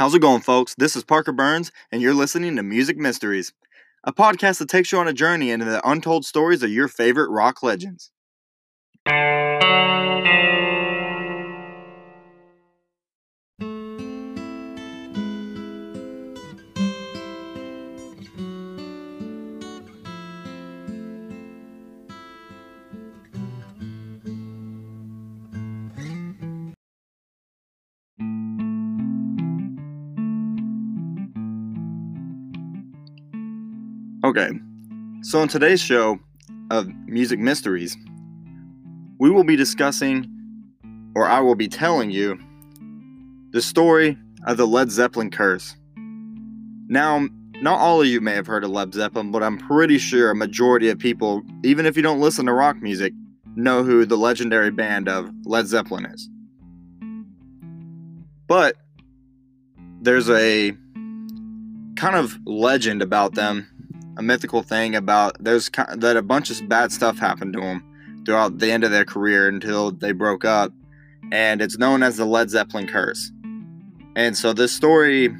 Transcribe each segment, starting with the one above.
How's it going, folks? This is Parker Burns, and you're listening to Music Mysteries, a podcast that takes you on a journey into the untold stories of your favorite rock legends. Okay, so in today's show of Music Mysteries, we will be discussing, or I will be telling you, the story of the Led Zeppelin curse. Now, not all of you may have heard of Led Zeppelin, but I'm pretty sure a majority of people, even if you don't listen to rock music, know who the legendary band of Led Zeppelin is. But there's a kind of legend about them a mythical thing about there's that a bunch of bad stuff happened to them throughout the end of their career until they broke up, and it's known as the Led Zeppelin curse. And so this story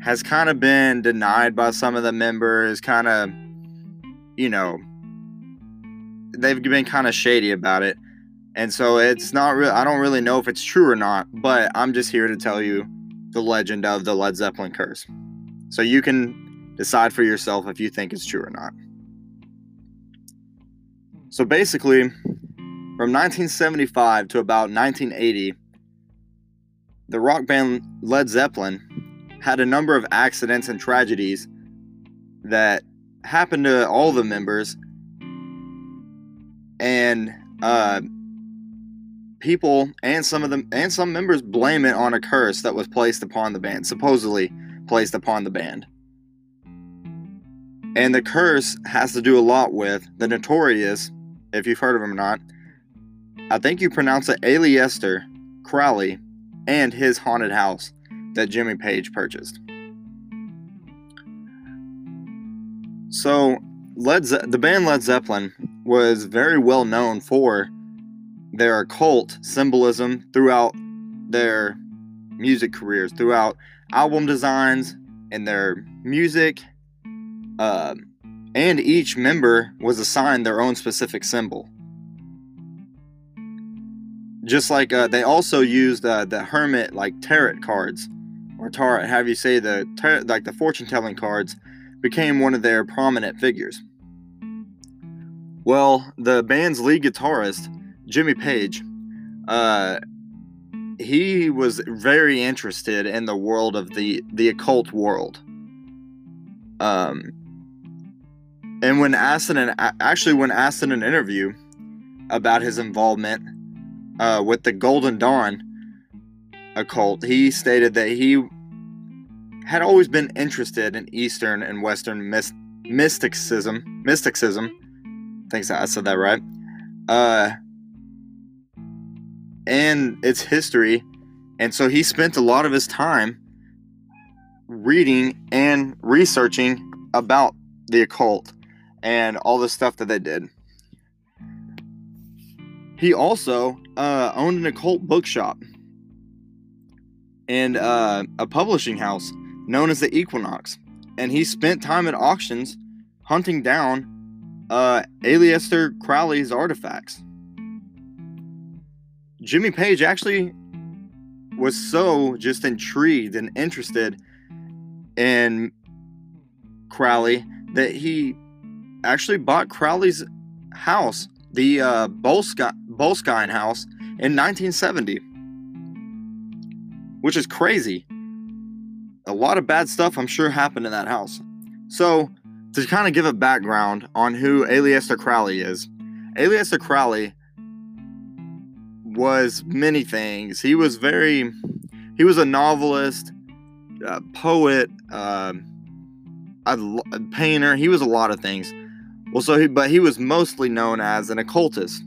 has kind of been denied by some of the members, kind of, you know, they've been kind of shady about it. And so it's not real. I don't really know if it's true or not, but I'm just here to tell you the legend of the Led Zeppelin curse. So you can Decide for yourself if you think it's true or not. So basically, from 1975 to about 1980, the rock band Led Zeppelin had a number of accidents and tragedies that happened to all the members. And uh, people and some of them and some members blame it on a curse that was placed upon the band, supposedly placed upon the band. And the curse has to do a lot with the notorious, if you've heard of him or not, I think you pronounce it Aleister Crowley and his haunted house that Jimmy Page purchased. So, Led Ze- the band Led Zeppelin was very well known for their occult symbolism throughout their music careers, throughout album designs and their music um, and each member was assigned their own specific symbol. Just like uh, they also used uh, the hermit like tarot cards, or tarot, have you say the tar- like the fortune telling cards, became one of their prominent figures. Well, the band's lead guitarist Jimmy Page, uh, he was very interested in the world of the the occult world. Um, and when asked in an actually when asked in an interview about his involvement uh, with the Golden Dawn occult, he stated that he had always been interested in Eastern and Western myst- mysticism. Mysticism, thanks, I said that right. Uh, and its history, and so he spent a lot of his time reading and researching about the occult and all the stuff that they did. He also uh, owned an occult bookshop and uh, a publishing house known as the Equinox, and he spent time at auctions hunting down uh, Aleister Crowley's artifacts. Jimmy Page actually was so just intrigued and interested in Crowley that he actually bought Crowley's house, the uh, Boleskine house, in 1970, which is crazy. A lot of bad stuff, I'm sure, happened in that house. So, to kind of give a background on who Aleister Crowley is, Aleister Crowley was many things. He was very, he was a novelist, a poet, uh, a, a painter. He was a lot of things. Well, so he, but he was mostly known as an occultist.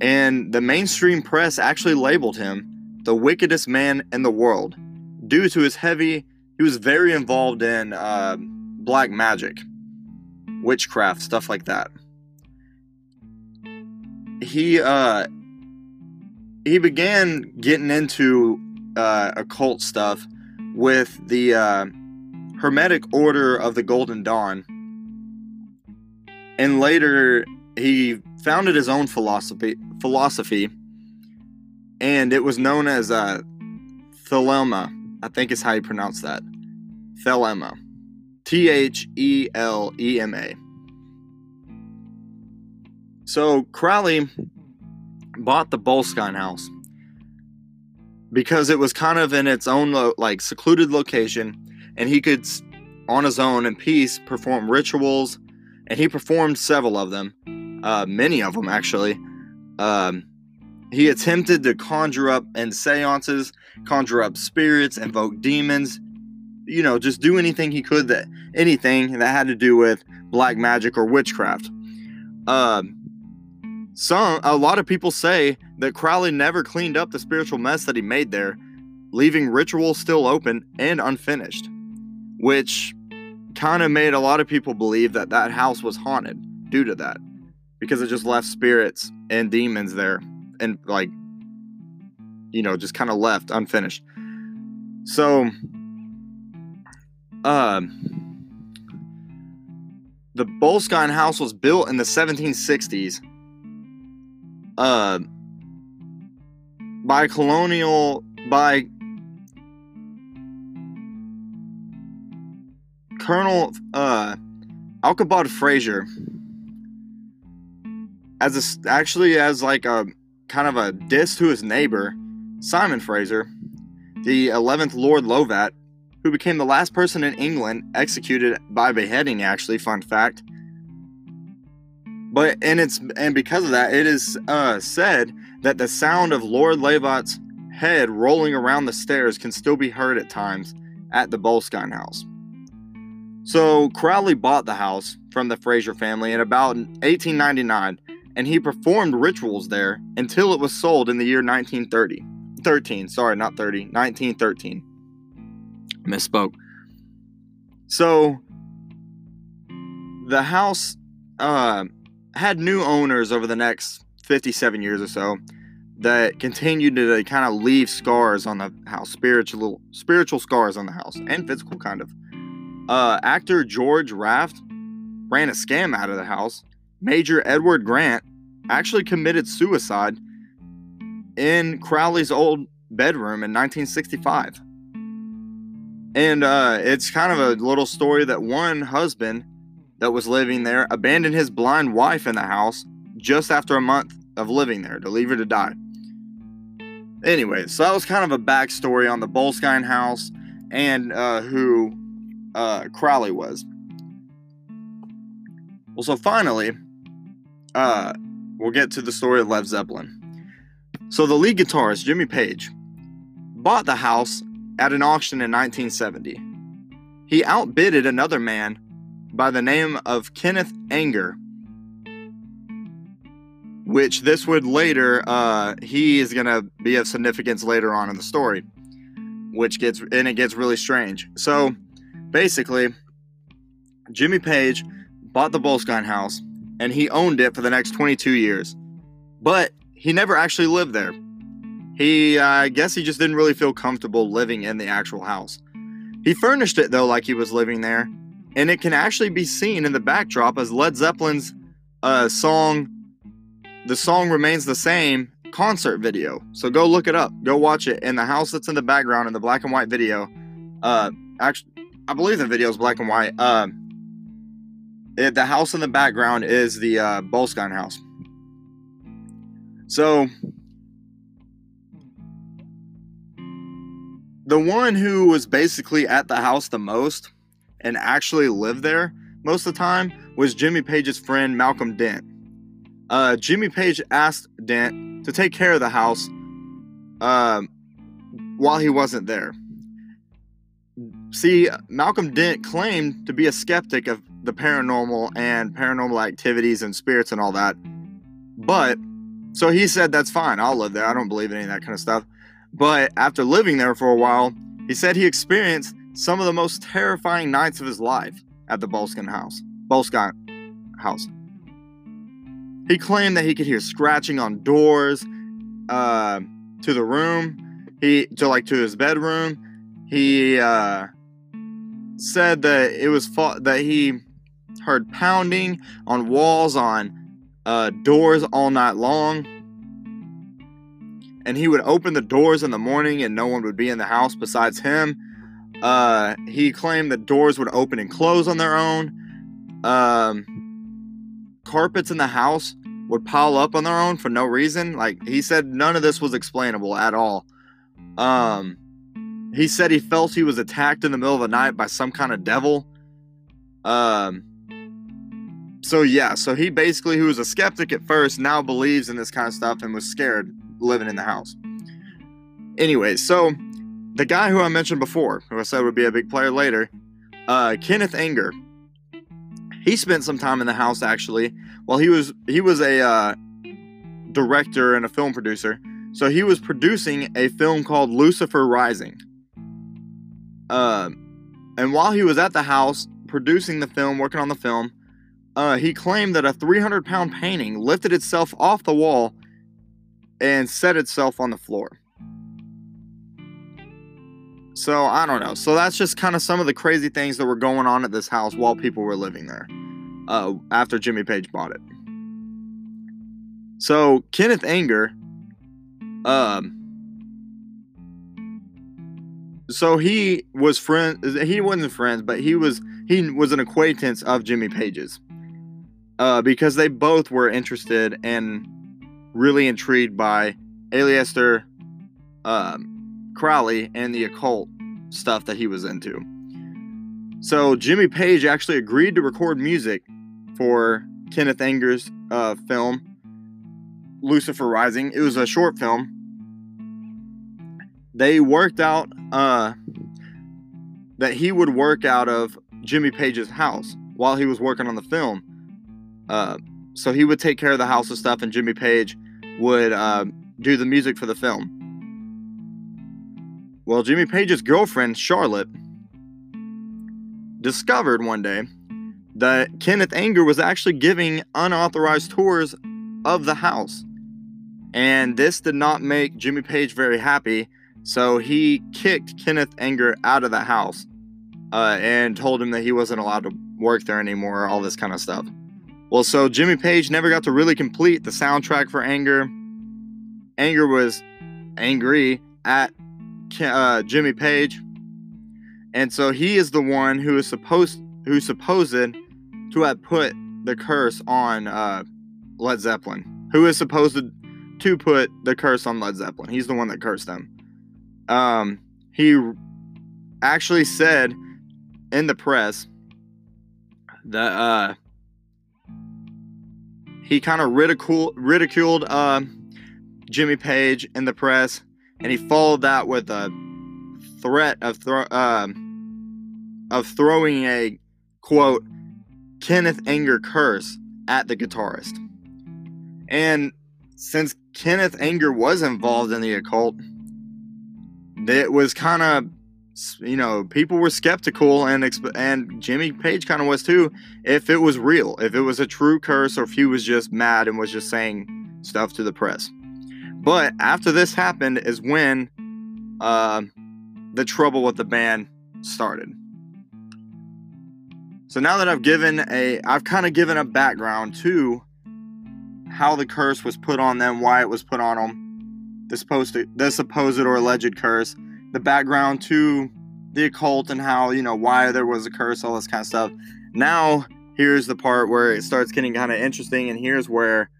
And the mainstream press actually labeled him the wickedest man in the world due to his heavy, he was very involved in uh, black magic, witchcraft, stuff like that. He, uh, he began getting into uh, occult stuff with the uh, Hermetic Order of the Golden Dawn. And later, he founded his own philosophy, philosophy and it was known as uh, Thelema. I think is how you pronounce that. Thelema. T H E L E M A. So Crowley bought the Boleskine house because it was kind of in its own like secluded location and he could on his own in peace perform rituals and he performed several of them uh, many of them actually. Um, he attempted to conjure up in seances conjure up spirits invoke demons you know just do anything he could that anything that had to do with black magic or witchcraft. Um, some a lot of people say that Crowley never cleaned up the spiritual mess that he made there, leaving rituals still open and unfinished, which kind of made a lot of people believe that that house was haunted due to that because it just left spirits and demons there and like you know just kind of left unfinished. So um the Boleskine house was built in the 1760s uh, by colonial by Colonel uh, Fraser as a, actually as like a kind of a diss to his neighbor Simon Fraser, the 11th Lord Lovat, who became the last person in England executed by beheading. Actually, fun fact but and it's and because of that, it is uh, said that the sound of Lord Lovat's head rolling around the stairs can still be heard at times at the Boleskine house. So Crowley bought the house from the Fraser family in about 1899, and he performed rituals there until it was sold in the year 1930. 13, sorry, not 30, 1913. Misspoke. So the house uh, had new owners over the next 57 years or so that continued to kind of leave scars on the house, spiritual spiritual scars on the house, and physical kind of. Uh, actor George Raft ran a scam out of the house. Major Edward Grant actually committed suicide in Crowley's old bedroom in 1965. And uh, it's kind of a little story that one husband that was living there abandoned his blind wife in the house just after a month of living there to leave her to die. Anyway, so that was kind of a backstory on the Boleskine house and uh, who uh, Crowley was. Well, so finally, uh, we'll get to the story of Led Zeppelin. So the lead guitarist, Jimmy Page, bought the house at an auction in 1970. He outbidded another man by the name of Kenneth Anger, which this would later, uh, he is going to be of significance later on in the story, which gets, and it gets really strange. So basically, Jimmy Page bought the Boleskine house and he owned it for the next 22 years, but he never actually lived there. He, uh, I guess he just didn't really feel comfortable living in the actual house. He furnished it though, like he was living there, and it can actually be seen in the backdrop as Led Zeppelin's uh, song "The Song Remains the Same" concert video. So go look it up, go watch it. And the house that's in the background in the black and white video, uh, actually, I believe the video is black and white. Uh, it, the house in the background is the uh, Boleskine house. So the one who was basically at the house the most and actually lived there most of the time was Jimmy Page's friend Malcolm Dent. Uh, Jimmy Page asked Dent to take care of the house um, while he wasn't there. See, Malcolm Dent claimed to be a skeptic of the paranormal and paranormal activities and spirits and all that. But, so he said, that's fine, I'll live there. I don't believe in any of that kind of stuff. But after living there for a while, he said he experienced some of the most terrifying nights of his life at the Boleskine house. Boleskine house. He claimed that he could hear scratching on doors uh, to the room. he to like to his bedroom. He uh, said that it was fa- that he heard pounding on walls on uh, doors all night long. And he would open the doors in the morning and no one would be in the house besides him. Uh, he claimed that doors would open and close on their own. Um, carpets in the house would pile up on their own for no reason. Like he said, none of this was explainable at all. Um, he said he felt he was attacked in the middle of the night by some kind of devil. Um, so yeah, so he basically, who was a skeptic at first, now believes in this kind of stuff and was scared living in the house. Anyway, so the guy who I mentioned before, who I said would be a big player later, uh, Kenneth Anger, he spent some time in the house actually. Well, he was he was a uh, director and a film producer, so he was producing a film called Lucifer Rising. Uh, and while he was at the house producing the film, working on the film, uh, he claimed that a 300 pound painting lifted itself off the wall and set itself on the floor. So I don't know. So that's just kind of some of the crazy things that were going on at this house while people were living there uh, after Jimmy Page bought it. So Kenneth Anger, um, so he was friend. He wasn't friends, but he was he was an acquaintance of Jimmy Page's uh, because they both were interested and really intrigued by Aleister um, Crowley and the occult stuff that he was into. So Jimmy Page actually agreed to record music for Kenneth Anger's uh, film Lucifer Rising. It was a short film. They worked out uh, that he would work out of Jimmy Page's house while he was working on the film. Uh, so he would take care of the house and stuff, and Jimmy Page would uh, do the music for the film. Well, Jimmy Page's girlfriend, Charlotte, discovered one day that Kenneth Anger was actually giving unauthorized tours of the house. And this did not make Jimmy Page very happy, so he kicked Kenneth Anger out of the house uh, and told him that he wasn't allowed to work there anymore, all this kind of stuff. Well, so Jimmy Page never got to really complete the soundtrack for Anger. Anger was angry at uh, Jimmy Page, and so he is the one who is supposed who supposed to have put the curse on uh, Led Zeppelin. Who is supposed to put the curse on Led Zeppelin? He's the one that cursed them. Um, he actually said in the press that uh, he kind of ridicule, ridiculed uh, Jimmy Page in the press, and he followed that with a threat of thro- uh, of throwing a quote Kenneth Anger curse at the guitarist. And since Kenneth Anger was involved in the occult, it was kind of you know, people were skeptical, and and Jimmy Page kind of was too. If it was real, if it was a true curse, or if he was just mad and was just saying stuff to the press. But after this happened, is when uh, the trouble with the band started. So now that I've given a, I've kind of given a background to how the curse was put on them, why it was put on them, the supposed, the supposed or alleged curse the background to the occult and how, you know, why there was a curse, all this kind of stuff. Now, here's the part where it starts getting kind of interesting, and here's where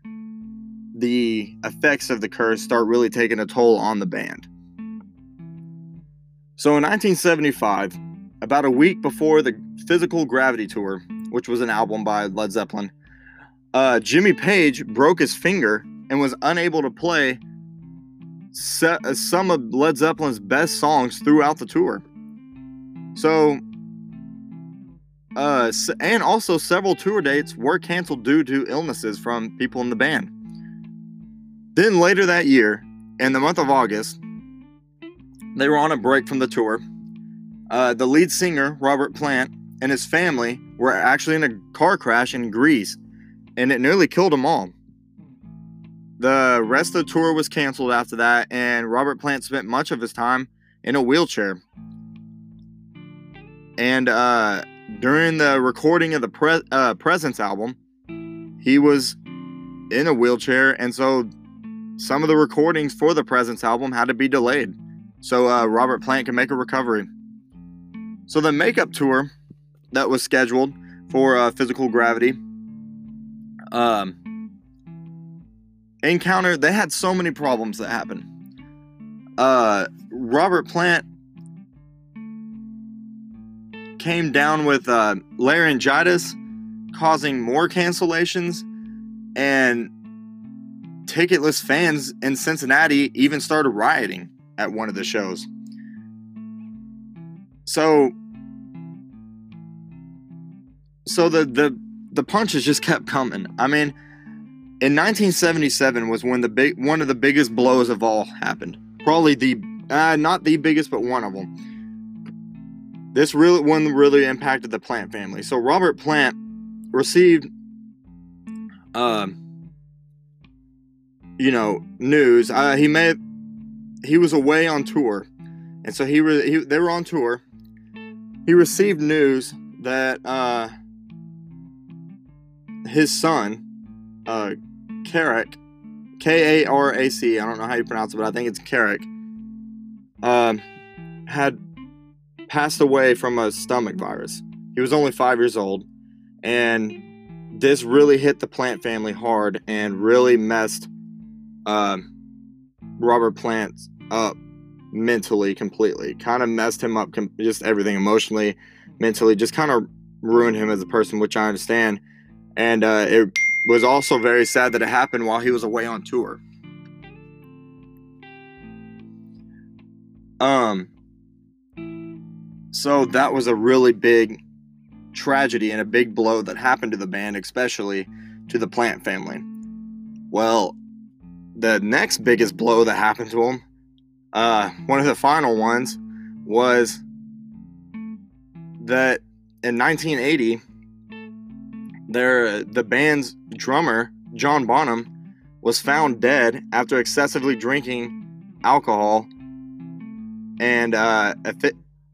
the effects of the curse start really taking a toll on the band. So in 1975, about a week before the Physical Graffiti Tour, which was an album by Led Zeppelin, uh, Jimmy Page broke his finger and was unable to play some of Led Zeppelin's best songs throughout the tour. So, uh, and also several tour dates were canceled due to illnesses from people in the band. Then later that year, in the month of August, they were on a break from the tour. Uh, the lead singer, Robert Plant, and his family were actually in a car crash in Greece, and it nearly killed them all. The rest of the tour was canceled after that, and Robert Plant spent much of his time in a wheelchair. And uh, during the recording of the pre- uh, Presence album, he was in a wheelchair, and so some of the recordings for the Presence album had to be delayed so uh, Robert Plant can make a recovery. So the makeup tour that was scheduled for uh, Physical Graffiti um, encountered, they had so many problems that happened. Uh, Robert Plant came down with uh, laryngitis, causing more cancellations, and ticketless fans in Cincinnati even started rioting at one of the shows. So so the the the punches just kept coming. I mean, in 1977 was when the big one of the biggest blows of all happened. Probably the uh, not the biggest, but one of them. This really one really impacted the Plant family. So Robert Plant received, um, you know, news. Uh, he may he was away on tour, and so he, re- he they were on tour. He received news that uh, his son, uh, Karac, K A R A C, I don't know how you pronounce it, but I think it's Karac, um, had passed away from a stomach virus. He was only five years old, and this really hit the Plant family hard and really messed um, Robert Plant up mentally completely. Kind of messed him up, com- just everything emotionally, mentally, just kind of ruined him as a person, which I understand. And uh, it was also very sad that it happened while he was away on tour. Um, so that was a really big tragedy and a big blow that happened to the band, especially to the Plant family. Well, the next biggest blow that happened to him, uh, one of the final ones, was that in 1980, there the band's drummer John Bonham was found dead after excessively drinking alcohol and uh,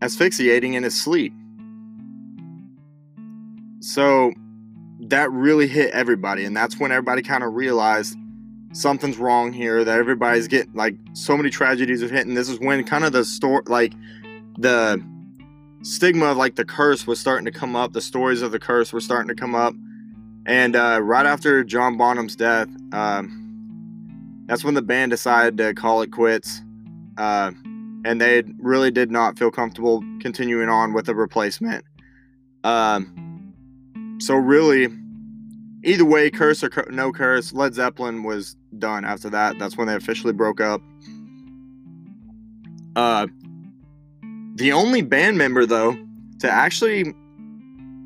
asphyxiating in his sleep. So that really hit everybody, and that's when everybody kind of realized something's wrong here that everybody's getting like so many tragedies have hitting. this is when kind of the story like the stigma of like the curse was starting to come up the stories of the curse were starting to come up and uh, right after john bonham's death um, that's when the band decided to call it quits uh, and they really did not feel comfortable continuing on with a replacement um, so really either way, curse or no curse, Led Zeppelin was done after that. That's when they officially broke up. Uh, the only band member though to actually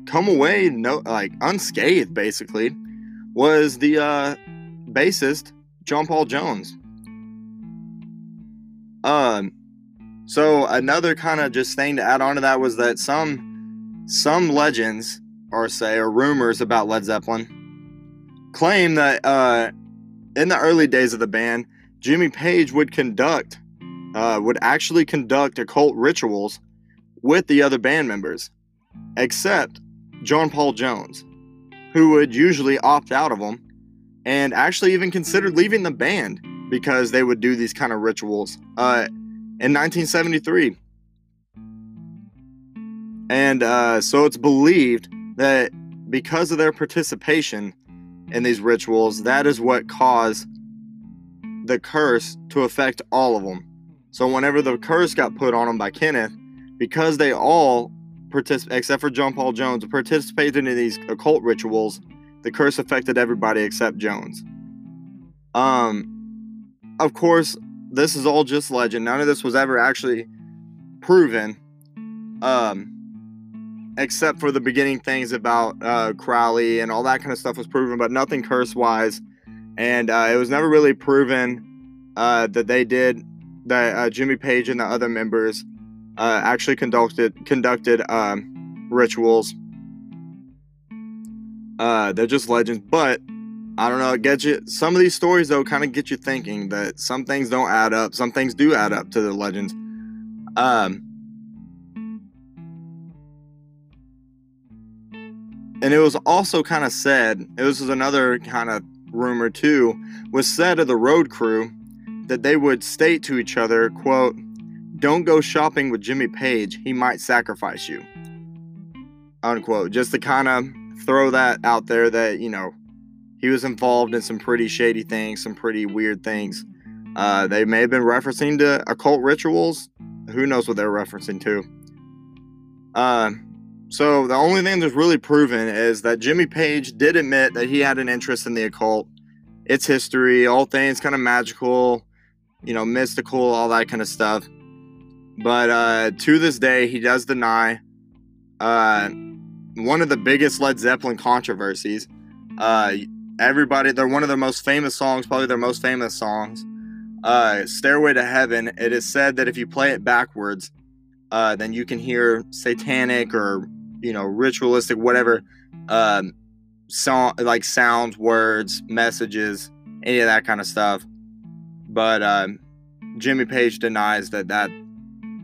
come away no like unscathed basically was the uh, bassist John Paul Jones. Um, so another kind of just thing to add on to that was that some some legends or say or rumors about Led Zeppelin claim that uh, in the early days of the band, Jimmy Page would conduct, uh, would actually conduct occult rituals with the other band members, except John Paul Jones, who would usually opt out of them and actually even considered leaving the band because they would do these kind of rituals uh, in 1973. And uh, so it's believed that because of their participation, in these rituals, that is what caused the curse to affect all of them. So whenever the curse got put on them by Kenneth, because they all except for John Paul Jones, participated in these occult rituals, the curse affected everybody except Jones. Um, of course, this is all just legend. None of this was ever actually proven. Um, except for the beginning things about uh, Crowley and all that kind of stuff was proven, but nothing curse wise. And uh, it was never really proven uh, that they did that uh, Jimmy Page and the other members uh, actually conducted conducted um, rituals. Uh, they're just legends, but I don't know, it gets you some of these stories though kind of get you thinking that some things don't add up, some things do add up to the legends. Um and it was also kind of said, it was another kind of rumor too, was said of the road crew that they would state to each other, quote, don't go shopping with Jimmy Page, he might sacrifice you. Unquote. Just to kind of throw that out there that, you know, he was involved in some pretty shady things, some pretty weird things. Uh, they may have been referencing to occult rituals. Who knows what they're referencing to? Uh, so the only thing that's really proven is that Jimmy Page did admit that he had an interest in the occult, its history, all things kind of magical, you know, mystical, all that kind of stuff. But uh, to this day, he does deny uh, one of the biggest Led Zeppelin controversies. Uh, everybody, they're one of their most famous songs, probably their most famous songs. Uh, Stairway to Heaven. It is said that if you play it backwards, uh, then you can hear satanic or you know ritualistic, whatever, um, song like sounds, words, messages, any of that kind of stuff. But um, Jimmy Page denies that that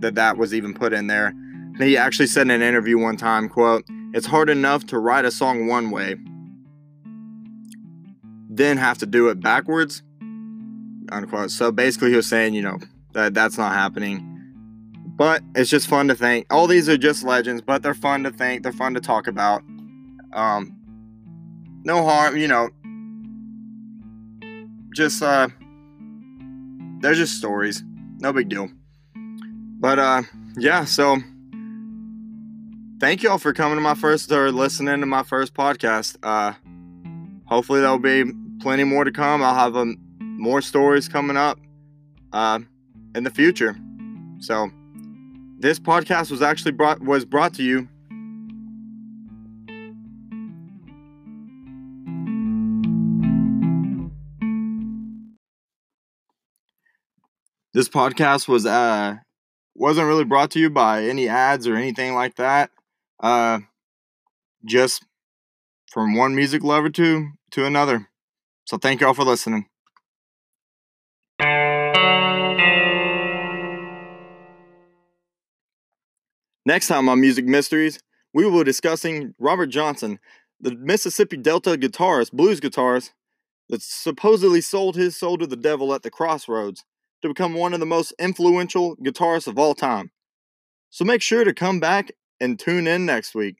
that that was even put in there. He actually said in an interview one time, quote, "It's hard enough to write a song one way, then have to do it backwards." Unquote. So basically he was saying, you know, that that's not happening. But it's just fun to think. All these are just legends, but they're fun to think. They're fun to talk about. Um, no harm, you know. Just uh, they're just stories. No big deal. But uh, yeah. So thank y'all for coming to my first or listening to my first podcast. Uh, hopefully there'll be plenty more to come. I'll have um, more stories coming up uh, in the future. So this podcast was actually brought was brought to you This podcast was uh wasn't really brought to you by any ads or anything like that. Uh just from one music lover to to another. So thank y'all for listening. Next time on Music Mysteries, we will be discussing Robert Johnson, the Mississippi Delta guitarist, blues guitarist, that supposedly sold his soul to the devil at the crossroads to become one of the most influential guitarists of all time. So make sure to come back and tune in next week.